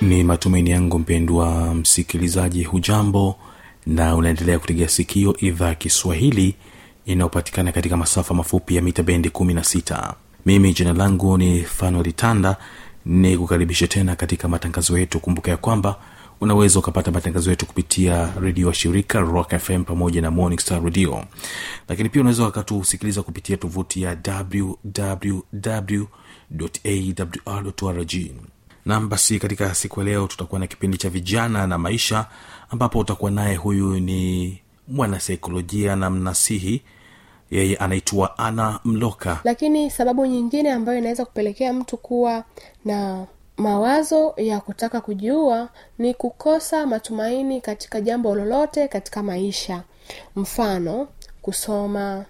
ni matumaini yangu mpendwa msikilizaji hujambo na unaendelea kutegea sikio idhaa kiswahili inayopatikana katika masafa mafupi ya mita bendi 16 mimi jina langu ni fanolitanda ni kukaribisha tena katika matangazo yetu. Kumbuka ya kwamba unaweza ukapata matangazo yetu kupitia redio wa shirika rock fm pamoja na morning star radio. Lakini pia unaweza wakatusikiliza kupitia tovuti ya www.awr.rg nam basi katika siku ya leo tutakuwa na kipindi cha vijana na maisha ambapo utakuwa naye huyu ni mwanasaikolojia na mnasihi. Yeye anaitwa ana mloka. Lakini sababu nyingine ambayo inaweza kupelekea mtu kuwa na mawazo ya kutaka kujiua ni kukosa matumaini katika jambo lolote katika maisha. Mfano kusoma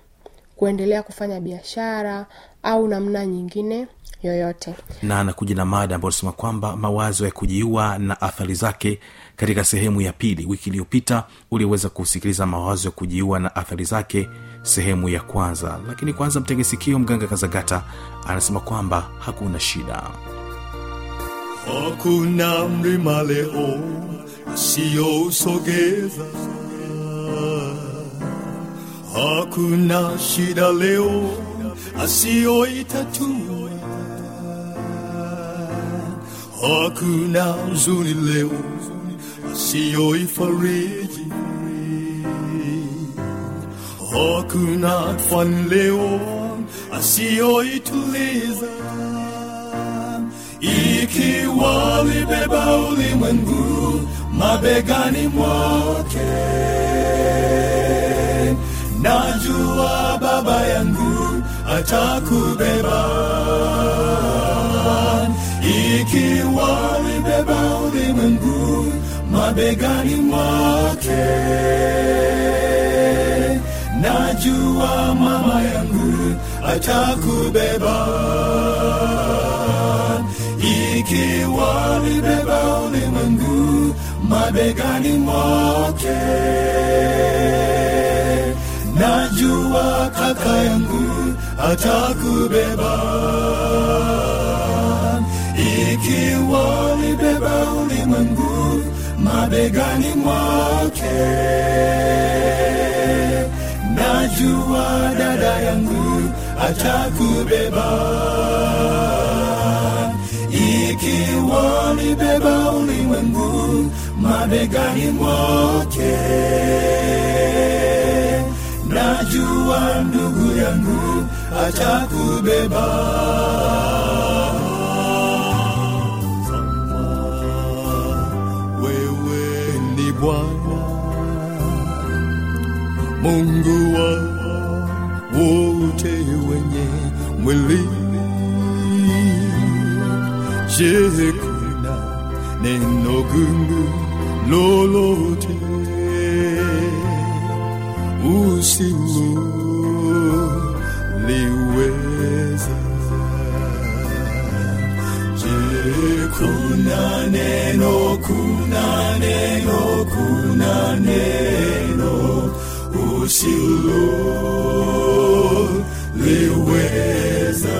kuendelea kufanya biashara au namna nyingine yoyote. Na anakuja na mada ambayo anasema kwamba mawazo ya kujiua na athari zake katika sehemu ya pili. Wiki iliyopita uliweza kusikiliza mawazo ya kujiua na athari zake sehemu ya kwanza. Lakini kwanza mtegesikio mganga kazagata anasema kwamba hakuna shida. Hakuna mlima leo asiyousogeza hakuna shida leo asiyoitatua hakuna huzuni leo asiyoifariji hakuna tufani leo asiyoituliza ikiwa libeba ulimwengu mabegani mwake. Najua baba yangu atakubeba ikiwa libeba ulimwengu mabegani mwake. Najua mama yangu atakubeba. Ikiwa libeba ulimwengu mabegani mwake. Najua kaka yangu atakubeba ikiwa libeba ulimwengu mabegani mwake. Najua dada yangu atakubeba. Ikiwa libeba ulimwengu mabegani mwake. Najua ndugu yangu atakubeba mungu wa wote wenye mwili. Je neno gumu lolote? Usiloliweza je kuna neno kuna neno kuna neno usiloliweza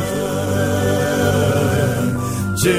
je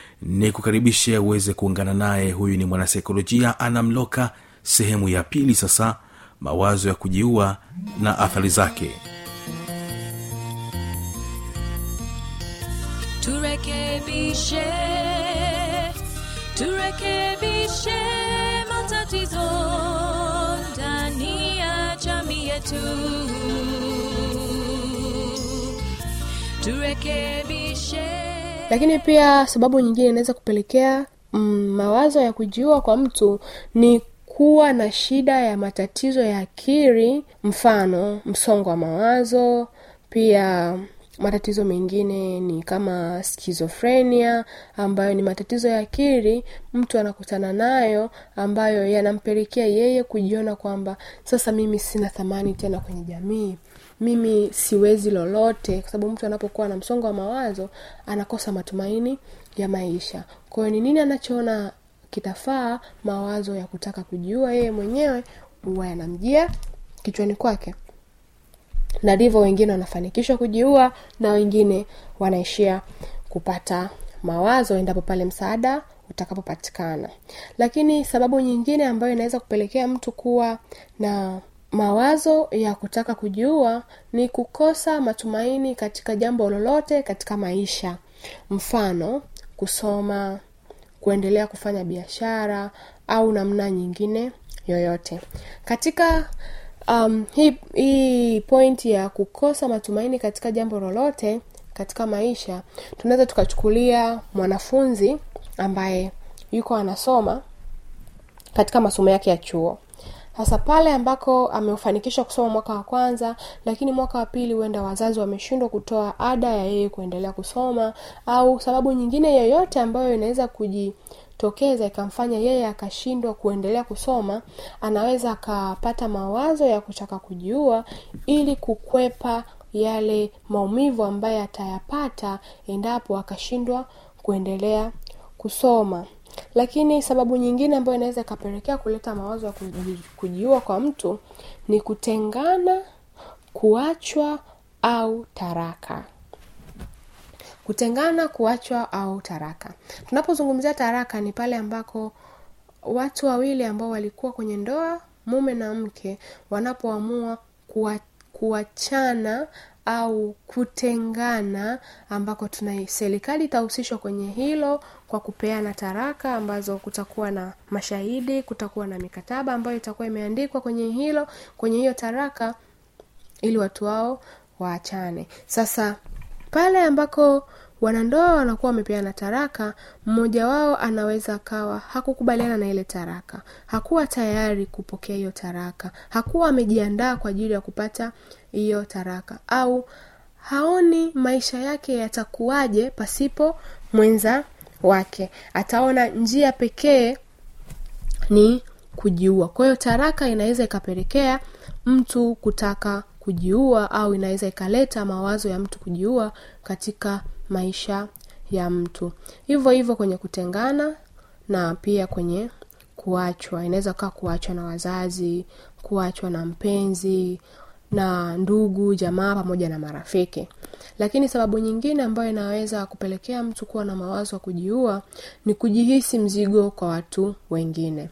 ni kukaribishe uweze kuungana naye. Huyu ni mwanasaikolojia anamloka sehemu ya pili sasa mawazo ya kujiua na athari zake. Turekebishe turekebishe matatizo ndani ya jamii yetu. Turekebishe lakini pia sababu nyingine inaweza kupelekea mm, mawazo ya kujiua kwa mtu ni kuwa na shida ya matatizo ya akili mfano msongo wa mawazo pia matatizo mengine ni kama skizofrenia ambayo ni matatizo ya akili mtu anakutana nayo ambayo yanampelekea yeye kujiona kwamba sasa mimi sina thamani tena kwenye jamii mimi siwezi lolote kwa sababu mtu anapokuwa na msongo wa mawazo anakosa matumaini ya maisha. Kwa hiyo ni nini anachoona kitafaa mawazo ya kutaka kujiua yeye mwenyewe huwa yanamjia kichwani kwake. Na ndivyo wengine wanafanikishwa kujiua na wengine wanaishia kupata mawazo endapo pale msaada utakapopatikana. Lakini sababu nyingine ambayo inaweza kupelekea mtu kuwa na mawazo ya kutaka kujiua ni kukosa matumaini katika jambo lolote katika maisha. Mfano kusoma kuendelea kufanya biashara au namna nyingine yoyote. Katika um, hii, hii pointi ya kukosa matumaini katika jambo lolote katika maisha tunaweza tukachukulia mwanafunzi ambaye yuko anasoma katika masomo yake ya chuo sasa pale ambako amefanikisha kusoma mwaka wa kwanza lakini mwaka wa pili huenda wazazi wameshindwa kutoa ada ya yeye kuendelea kusoma au sababu nyingine yoyote ambayo inaweza kujitokeza ikamfanya yeye akashindwa kuendelea kusoma anaweza akapata mawazo ya kutaka kujiua ili kukwepa yale maumivu ambayo atayapata endapo akashindwa kuendelea kusoma lakini sababu nyingine ambayo inaweza ikapelekea kuleta mawazo ya kujiua kwa mtu ni kutengana kuachwa au taraka. Kutengana kuachwa au taraka. Tunapozungumzia taraka ni pale ambako watu wawili ambao walikuwa kwenye ndoa mume na mke wanapoamua kuwa, kuachana au kutengana ambako tuna serikali itahusishwa kwenye hilo kwa kupeana taraka ambazo kutakuwa na mashahidi kutakuwa na mikataba ambayo itakuwa imeandikwa kwenye hilo kwenye hiyo taraka ili watu wao waachane. Sasa pale ambako wanandoa wanakuwa wamepeana taraka mmoja wao anaweza akawa hakukubaliana na ile taraka. Hakuwa tayari kupokea hiyo taraka. Hakuwa amejiandaa kwa ajili ya kupata hiyo taraka. Au haoni maisha yake yatakuwaje pasipo mwenza wake. Ataona njia pekee ni kujiua. Kwa hiyo taraka inaweza ikapelekea mtu kutaka kujiua au inaweza ikaleta mawazo ya mtu kujiua katika maisha ya mtu. Hivyo hivyo kwenye kutengana na pia kwenye kuachwa. Inaweza kaa kuachwa na wazazi kuachwa na mpenzi na ndugu jamaa pamoja na marafiki. Lakini sababu nyingine ambayo inaweza kupelekea mtu kuwa na mawazo ya kujiua ni kujihisi mzigo kwa watu wengine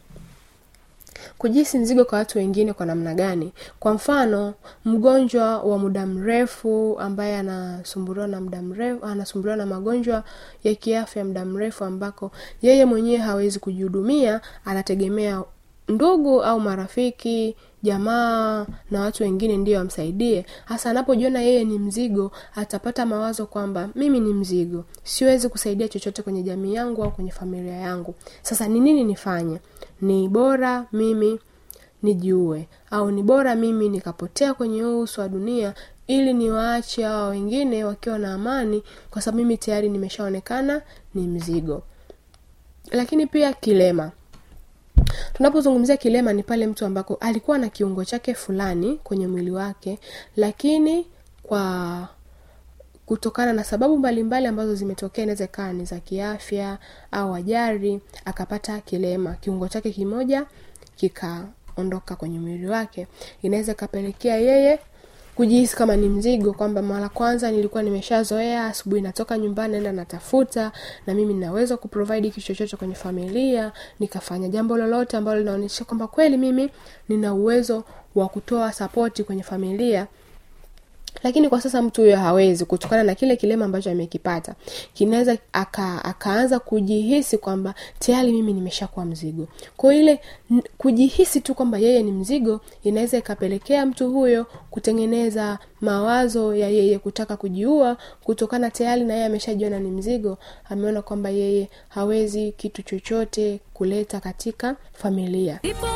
kujihisi mzigo kwa watu wengine kwa namna gani? Kwa mfano mgonjwa wa muda mrefu ambaye anasumbuliwa na muda mrefu anasumbuliwa na magonjwa ya kiafya muda mrefu ambako yeye mwenyewe hawezi kujihudumia anategemea ndugu au marafiki jamaa na watu wengine ndio wamsaidie. Hasa anapojiona yeye ni mzigo atapata mawazo kwamba mimi ni mzigo. Siwezi kusaidia chochote kwenye jamii yangu au kwenye familia yangu. Sasa ni nini nifanye? Ni bora mimi nijiue. Au ni bora mimi nikapotea kwenye uso wa dunia ili niwaache hawa wengine wakiwa na amani kwa sababu mimi tayari nimeshaonekana ni mzigo. Lakini pia kilema tunapozungumzia kilema ni pale mtu ambako alikuwa na kiungo chake fulani kwenye mwili wake lakini kwa kutokana na sababu mbalimbali ambazo zimetokea inaweza ikawa ni za kiafya au ajari akapata kilema. Kiungo chake kimoja kikaondoka kwenye mwili wake. Inaweza ikapelekea yeye kujihisi kama ni mzigo kwamba mara kwanza nilikuwa nimeshazoea asubuhi natoka nyumbani naenda natafuta na mimi ninaweza kuprovide kitu chochote kwenye familia nikafanya jambo lolote ambalo linaonyesha kwamba kweli mimi nina uwezo wa kutoa sapoti kwenye familia lakini kwa sasa mtu huyo hawezi kutokana na kile kilema ambacho amekipata. Kinaweza aka, akaanza kujihisi kwamba tayari mimi nimeshakuwa mzigo. Kwa ile kujihisi tu kwamba yeye ni mzigo inaweza ikapelekea mtu huyo kutengeneza mawazo ya yeye kutaka kujiua kutokana tayari na yeye ameshajiona ni mzigo. Ameona kwamba yeye hawezi kitu chochote kuleta katika familia. Ndipo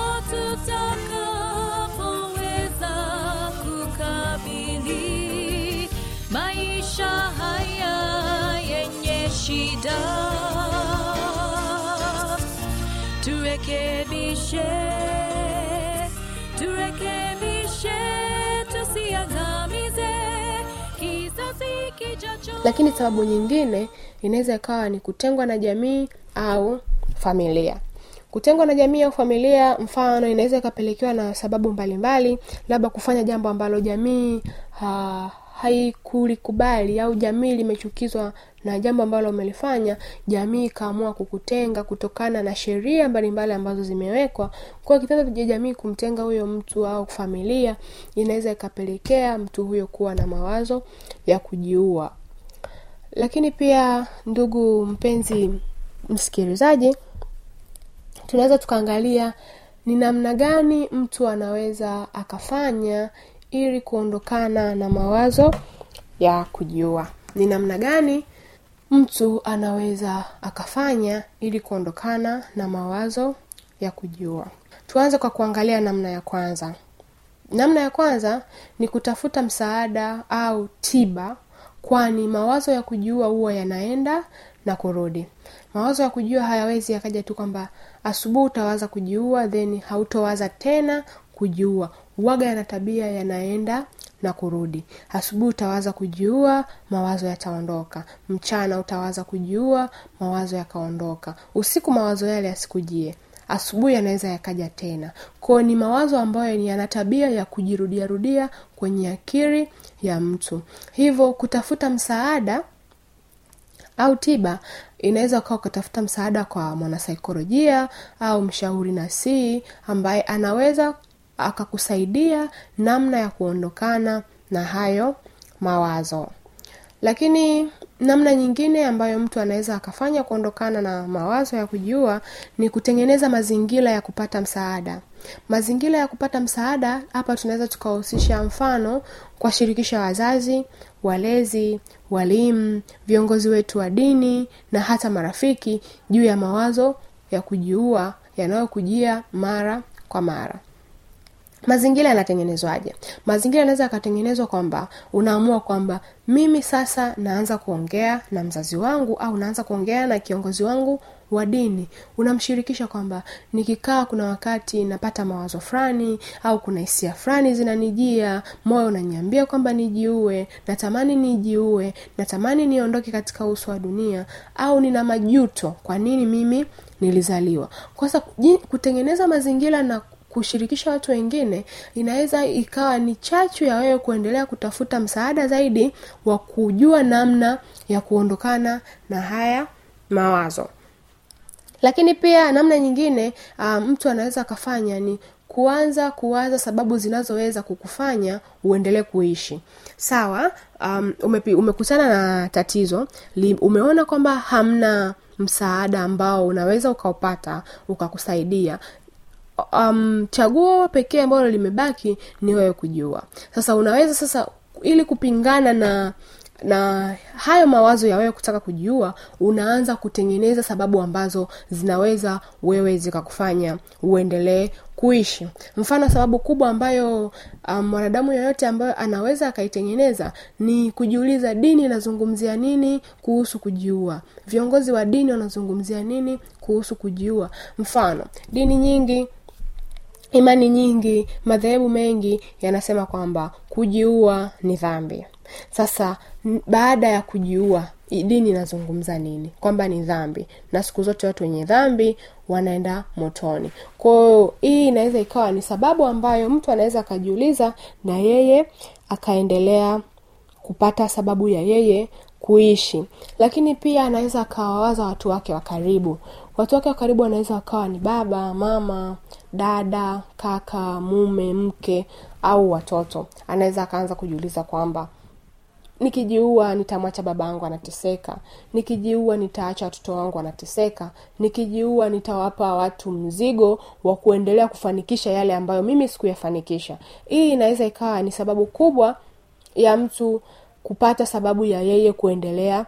lakini sababu nyingine inaweza ikawa ni kutengwa na jamii au familia. Kutengwa na jamii au familia mfano inaweza ikapelekewa na sababu mbalimbali labda kufanya jambo ambalo jamii ha, haikulikubali au jamii limechukizwa na jambo ambalo umelifanya jamii ikaamua kukutenga kutokana na sheria mbalimbali ambazo zimewekwa. Kwa kitendo cha jamii kumtenga huyo mtu au familia inaweza ikapelekea mtu huyo kuwa na mawazo ya kujiua lakini pia ndugu mpenzi msikilizaji tunaweza tukaangalia ni namna gani mtu anaweza akafanya ili kuondokana na mawazo ya kujiua ni namna gani mtu anaweza akafanya ili kuondokana na mawazo ya kujiua tuanze kwa kuangalia namna ya kwanza. Namna ya kwanza ni kutafuta msaada au tiba kwani mawazo ya kujiua huwa yanaenda na kurudi. Mawazo ya kujiua hayawezi yakaja tu kwamba asubuhi utawaza kujiua then hautowaza tena kujiua. Waga yana tabia yanaenda na kurudi. Asubuhi utawaza kujiua mawazo yataondoka. Mchana utawaza kujiua mawazo yakaondoka. Usiku mawazo yale yasikujie asubuhi yanaweza yakaja tena. Kwao ni mawazo ambayo yana tabia ya kujirudiarudia kwenye akili ya mtu. Hivyo kutafuta msaada au tiba inaweza ukawa ukatafuta msaada kwa mwanasaikolojia au mshauri nasii ambaye anaweza akakusaidia namna ya kuondokana na hayo mawazo lakini namna nyingine ambayo mtu anaweza akafanya kuondokana na mawazo ya kujiua ni kutengeneza mazingira ya kupata msaada. Mazingira ya kupata msaada hapa tunaweza tukahusisha mfano kuwashirikisha wazazi walezi walimu viongozi wetu wa dini na hata marafiki juu ya mawazo ya kujiua yanayokujia mara kwa mara mazingira yanatengenezwaje? Mazingira yanaweza yakatengenezwa kwamba unaamua kwamba mimi sasa naanza kuongea na mzazi wangu au naanza kuongea na kiongozi wangu wa dini. Unamshirikisha kwamba nikikaa kuna wakati napata mawazo fulani au kuna hisia fulani zinanijia moyo unaniambia kwamba nijiue natamani nijiue natamani niondoke katika uso wa dunia au nina majuto kwa nini mimi nilizaliwa. Kwa sasa kutengeneza mazingira na kushirikisha watu wengine inaweza ikawa ni chachu ya wewe kuendelea kutafuta msaada zaidi wa kujua namna ya kuondokana na haya mawazo. Lakini pia namna nyingine uh, mtu anaweza akafanya ni kuanza kuwaza sababu zinazoweza kukufanya uendelee kuishi. Sawa um, umekutana na tatizo li, umeona kwamba hamna msaada ambao unaweza ukaupata ukakusaidia um, chaguo pekee ambalo limebaki ni wewe kujua. Sasa unaweza sasa ili kupingana na na hayo mawazo ya wewe kutaka kujiua unaanza kutengeneza sababu ambazo zinaweza wewe zikakufanya uendelee kuishi. Mfano sababu kubwa ambayo um, mwanadamu yoyote ambayo anaweza akaitengeneza ni kujiuliza dini inazungumzia nini kuhusu kujiua viongozi wa dini wanazungumzia nini kuhusu kujiua mfano dini nyingi imani nyingi madhehebu mengi yanasema kwamba kujiua ni dhambi. Sasa baada ya kujiua dini inazungumza nini? Kwamba ni dhambi. Na siku zote watu wenye dhambi wanaenda motoni. Kwahiyo hii inaweza ikawa ni sababu ambayo mtu anaweza akajiuliza na yeye akaendelea kupata sababu ya yeye kuishi. Lakini pia anaweza akawawaza watu wake wa karibu. Watu wake wa karibu wanaweza wakawa ni baba mama dada kaka mume mke au watoto. Anaweza akaanza kujiuliza kwamba nikijiua nitamwacha baba yangu anateseka. Nikijiua nitaacha watoto wangu wanateseka. Nikijiua nitawapa watu mzigo wa kuendelea kufanikisha yale ambayo mimi sikuyafanikisha. Hii inaweza ikawa ni sababu kubwa ya mtu kupata sababu ya yeye kuendelea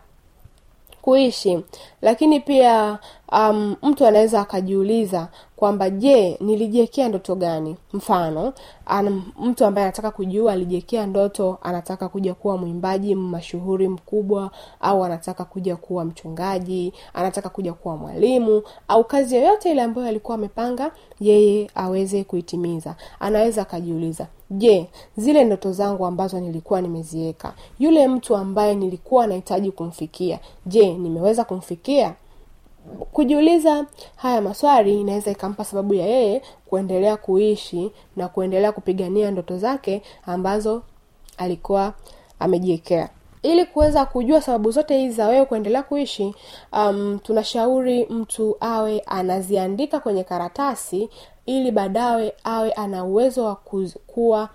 kuishi. Lakini pia um, mtu anaweza akajiuliza kwamba je nilijiekea ndoto gani? Mfano an, mtu ambaye anataka kujua alijiekea ndoto anataka kuja kuwa mwimbaji mashuhuri mkubwa au anataka kuja kuwa mchungaji anataka kuja kuwa mwalimu au kazi yoyote ile ambayo alikuwa amepanga yeye aweze kuitimiza. Anaweza akajiuliza je zile ndoto zangu ambazo nilikuwa nimeziweka yule mtu ambaye nilikuwa nahitaji kumfikia je nimeweza kumfikia kujiuliza haya maswali inaweza ikampa sababu ya yeye kuendelea kuishi na kuendelea kupigania ndoto zake ambazo alikuwa amejiwekea. Ili kuweza kujua sababu zote hizi za wewe kuendelea kuishi um, tunashauri mtu awe anaziandika kwenye karatasi ili baadaye awe ana uwezo wa kuwa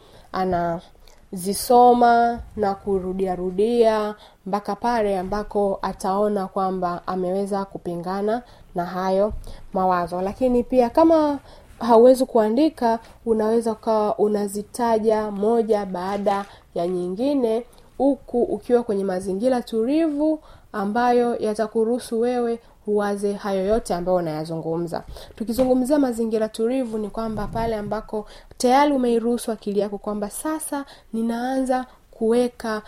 anazisoma na kurudiarudia mpaka pale ambako ataona kwamba ameweza kupingana na hayo mawazo. Lakini pia kama hauwezi kuandika unaweza ukawa unazitaja moja baada ya nyingine huku ukiwa kwenye mazingira tulivu ambayo yatakuruhusu wewe uwaze hayo yote ambayo unayazungumza. Tukizungumzia mazingira tulivu ni kwamba pale ambako tayari umeiruhusu akili yako kwamba sasa ninaanza kuweka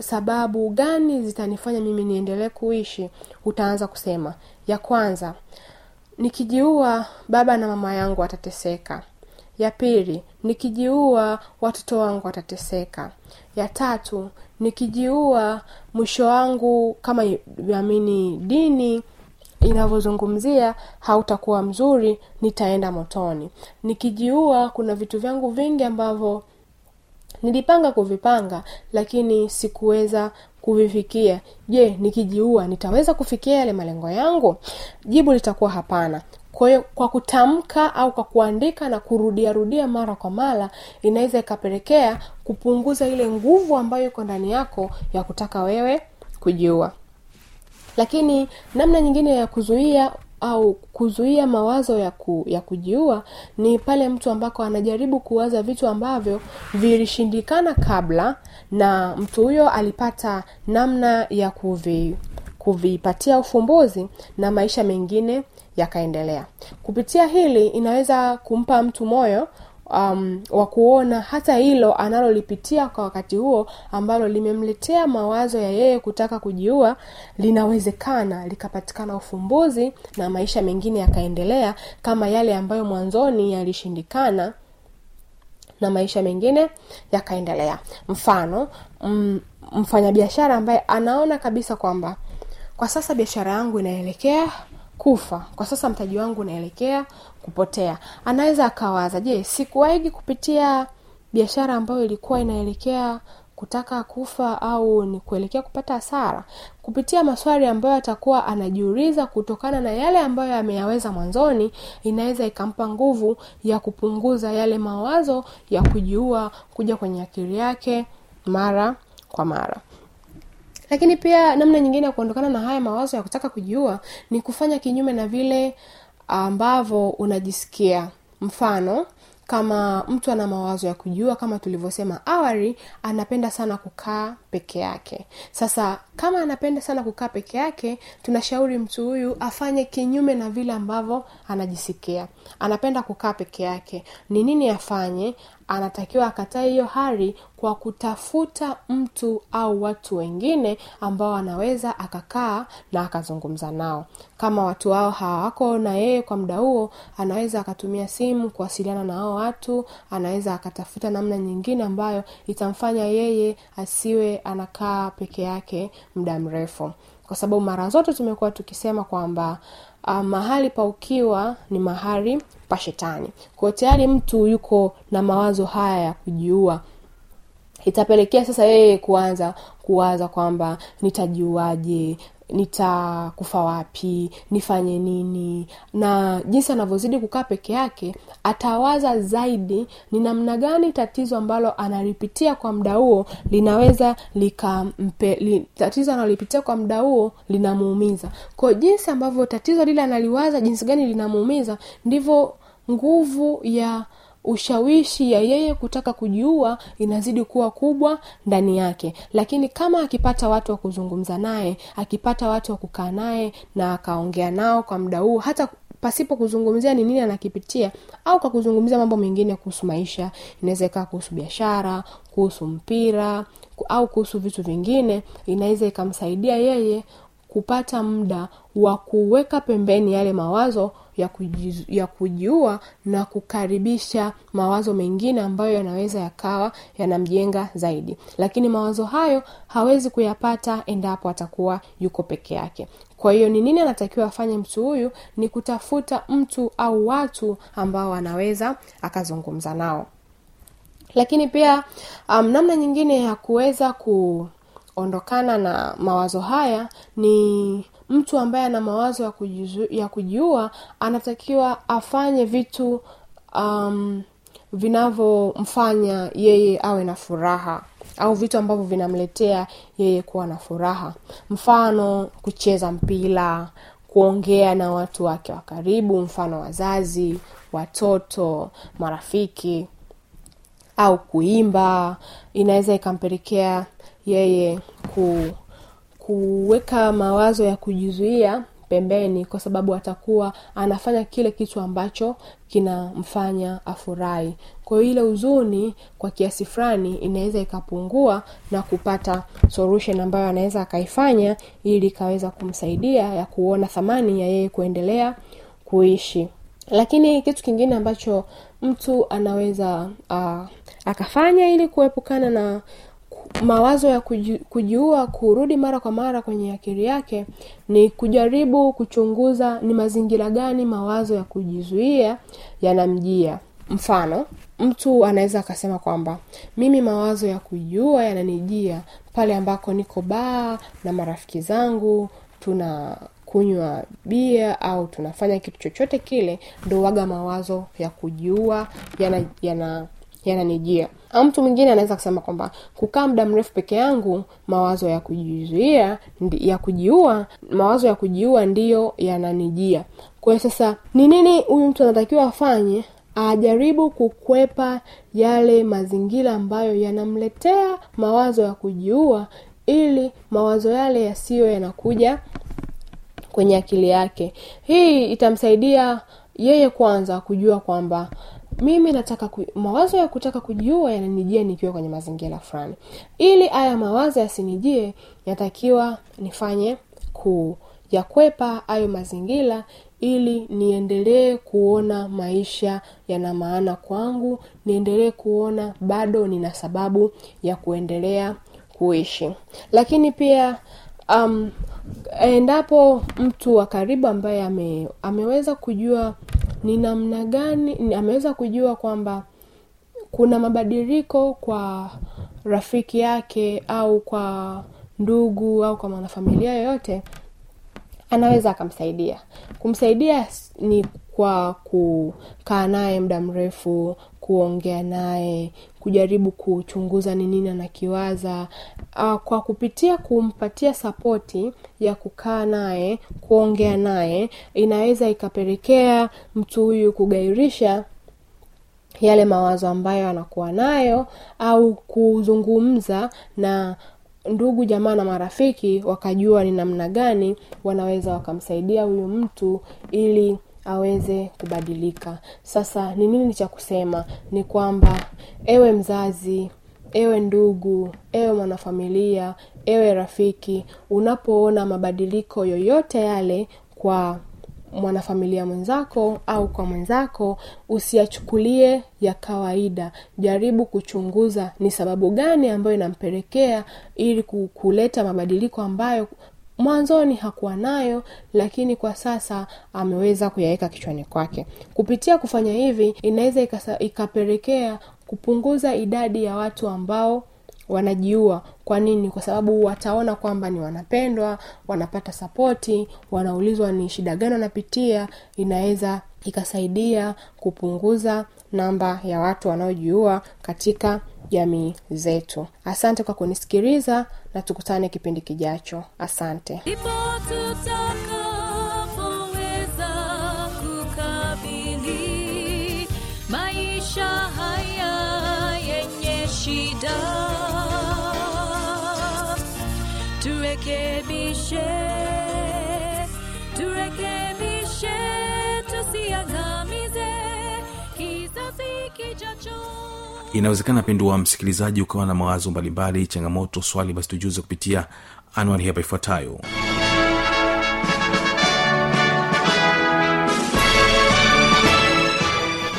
sababu gani zitanifanya mimi niendelee kuishi utaanza kusema. Ya kwanza nikijiua baba na mama yangu watateseka. Ya pili nikijiua watoto wangu watateseka. Ya tatu nikijiua mwisho wangu kama amini dini inavyozungumzia hautakuwa mzuri nitaenda motoni. Nikijiua kuna vitu vyangu vingi ambavyo nilipanga kuvipanga lakini sikuweza kuvifikia. Je nikijiua nitaweza kufikia yale malengo yangu? Jibu litakuwa hapana. Kwa hiyo kwa kutamka au kwa kuandika na kurudiarudia mara kwa mara inaweza ikapelekea kupunguza ile nguvu ambayo iko ndani yako ya kutaka wewe kujiua. Lakini namna nyingine ya kuzuia au kuzuia mawazo ya, ku, ya kujiua ni pale mtu ambako anajaribu kuwaza vitu ambavyo vilishindikana kabla na mtu huyo alipata namna ya kuvi kuvipatia ufumbuzi na maisha mengine yakaendelea. Kupitia hili inaweza kumpa mtu moyo um, wa kuona hata hilo analolipitia kwa wakati huo ambalo limemletea mawazo ya yeye kutaka kujiua linawezekana likapatikana ufumbuzi na maisha mengine yakaendelea kama yale ambayo mwanzoni yalishindikana na maisha mengine yakaendelea. Mfano m, mfanyabiashara ambaye anaona kabisa kwamba kwa sasa biashara yangu inaelekea kufa. Kwa sasa mtaji wangu unaelekea kupotea. Anaweza akawaza je sikuwaigi kupitia biashara ambayo ilikuwa inaelekea kutaka kufa au ni kuelekea kupata hasara? Kupitia maswali ambayo atakuwa anajiuliza kutokana na yale ambayo ameyaweza mwanzoni inaweza ikampa nguvu ya kupunguza yale mawazo ya kujiua kuja kwenye akili yake mara kwa mara lakini pia namna nyingine ya kuondokana na haya mawazo ya kutaka kujiua ni kufanya kinyume na vile ambavyo unajisikia. Mfano kama mtu ana mawazo ya kujua kama tulivyosema awali anapenda sana kukaa peke yake. Sasa kama anapenda sana kukaa peke yake tunashauri mtu huyu afanye kinyume na vile ambavyo anajisikia. Anapenda kukaa peke yake. Ni nini afanye anatakiwa akatae hiyo hari kwa kutafuta mtu au watu wengine ambao anaweza akakaa na akazungumza nao. Kama watu hao hawako na yeye kwa muda huo anaweza akatumia simu kuwasiliana na hao watu anaweza akatafuta namna nyingine ambayo itamfanya yeye asiwe anakaa peke yake muda mrefu. Kwa sababu mara zote tumekuwa tukisema kwamba uh, mahali pa ukiwa ni mahali pa shetani. Kwao tayari mtu yuko na mawazo haya ya kujiua. Itapelekea sasa yeye kuanza kuwaza kwamba nitajiuaje nitakufa wapi nifanye nini. Na jinsi anavyozidi kukaa peke yake atawaza zaidi ni namna gani tatizo ambalo analipitia kwa muda huo linaweza likampe li, tatizo analolipitia kwa muda huo linamuumiza. Kwa jinsi ambavyo tatizo lile analiwaza jinsi gani linamuumiza ndivyo nguvu ya ushawishi ya yeye kutaka kujiua inazidi kuwa kubwa ndani yake. Lakini kama akipata watu wa kuzungumza naye akipata watu wa kukaa naye na akaongea nao kwa muda huo hata pasipo kuzungumzia ni nini anakipitia au kwa kuzungumzia mambo mengine kuhusu maisha inaweza ikaa kuhusu biashara kuhusu mpira au kuhusu vitu vingine inaweza ikamsaidia yeye kupata muda wa kuweka pembeni yale mawazo ya, kujizu, ya kujiua na kukaribisha mawazo mengine ambayo yanaweza yakawa yanamjenga zaidi. Lakini mawazo hayo hawezi kuyapata endapo atakuwa yuko peke yake. Kwa hiyo ni nini anatakiwa afanye mtu huyu? Ni kutafuta mtu au watu ambao anaweza akazungumza nao. Lakini pia um, namna nyingine ya kuweza kuondokana na mawazo haya ni mtu ambaye ana mawazo ya, ya kujiua anatakiwa afanye vitu um, vinavyomfanya yeye awe na furaha au vitu ambavyo vinamletea yeye kuwa na furaha. Mfano kucheza mpira kuongea na watu wake wa karibu mfano wazazi watoto marafiki au kuimba. Inaweza ikampelekea yeye ku kuweka mawazo ya kujizuia pembeni kwa sababu atakuwa anafanya kile kitu ambacho kinamfanya afurahi. Kwa hiyo ile huzuni kwa kiasi fulani inaweza ikapungua na kupata solution ambayo anaweza akaifanya ili ikaweza kumsaidia ya kuona thamani ya yeye kuendelea kuishi. Lakini kitu kingine ambacho mtu anaweza uh, akafanya ili kuepukana na mawazo ya kuji, kujiua kurudi mara kwa mara kwenye akili yake ni kujaribu kuchunguza ni mazingira gani mawazo ya kujizuia yanamjia. Mfano mtu anaweza akasema kwamba mimi mawazo ya kujiua yananijia pale ambako niko baa na marafiki zangu tuna kunywa bia au tunafanya kitu chochote kile ndo waga mawazo ya kujiua yana yana yananijia. Au mtu mwingine anaweza kusema kwamba kukaa muda mrefu peke yangu mawazo ya kujizuia ya kujiua mawazo ya kujiua ndiyo yananijia. Kwa hiyo sasa ni nini huyu mtu anatakiwa afanye? Ajaribu kukwepa yale mazingira ambayo yanamletea mawazo ya kujiua ili mawazo yale yasiyo yanakuja kwenye akili yake. Hii itamsaidia yeye kwanza kujua kwamba mimi nataka ku, mawazo ya kutaka kujiua yananijia nikiwa kwenye mazingira fulani. Ili haya mawazo yasinijie yatakiwa nifanye kuyakwepa hayo mazingira ili niendelee kuona maisha yana maana kwangu niendelee kuona bado nina sababu ya kuendelea kuishi. Lakini pia um, endapo mtu wa karibu ambaye ame, ameweza kujua ni namna gani ameweza kujua kwamba kuna mabadiliko kwa rafiki yake au kwa ndugu au kwa mwanafamilia yoyote anaweza akamsaidia. Kumsaidia ni kwa kukaa naye muda mrefu kuongea naye kujaribu kuchunguza ni nini anakiwaza uh, kwa kupitia kumpatia sapoti ya kukaa naye kuongea naye inaweza ikapelekea mtu huyu kugairisha yale mawazo ambayo anakuwa nayo au kuzungumza na ndugu jamaa na marafiki wakajua ni namna gani wanaweza wakamsaidia huyu mtu ili aweze kubadilika. Sasa ni nini cha kusema? Ni kwamba ewe mzazi ewe ndugu ewe mwanafamilia ewe rafiki unapoona mabadiliko yoyote yale kwa mwanafamilia mwenzako au kwa mwenzako usiyachukulie ya kawaida. Jaribu kuchunguza ni sababu gani ambayo inampelekea ili kuleta mabadiliko ambayo mwanzoni hakuwa nayo lakini kwa sasa ameweza kuyaweka kichwani kwake. Kupitia kufanya hivi inaweza ikapelekea kupunguza idadi ya watu ambao wanajiua. Kwa nini? Kwa sababu wataona kwamba ni wanapendwa wanapata sapoti wanaulizwa ni shida gani wanapitia inaweza ikasaidia kupunguza namba ya watu wanaojiua katika jamii zetu. Asante kwa kunisikiliza na tukutane kipindi kijacho. Asante. Ipo tutakapoweza kukabili maisha haya yenye shida turekebishe turekebishe tusiangamize kizazi kijacho. Inawezekana pendwa msikilizaji ukawa na mawazo mbalimbali changamoto swali basi tujuze kupitia anwani hapa ifuatayo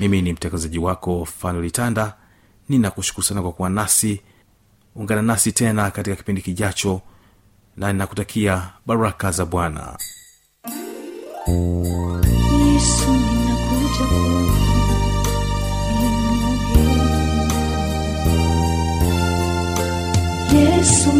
mimi ni mtangazaji wako fanolitanda ninakushukuru sana kwa kuwa nasi. Ungana nasi tena katika kipindi kijacho na ninakutakia baraka za bwana. Yesu ninakuja. Yesu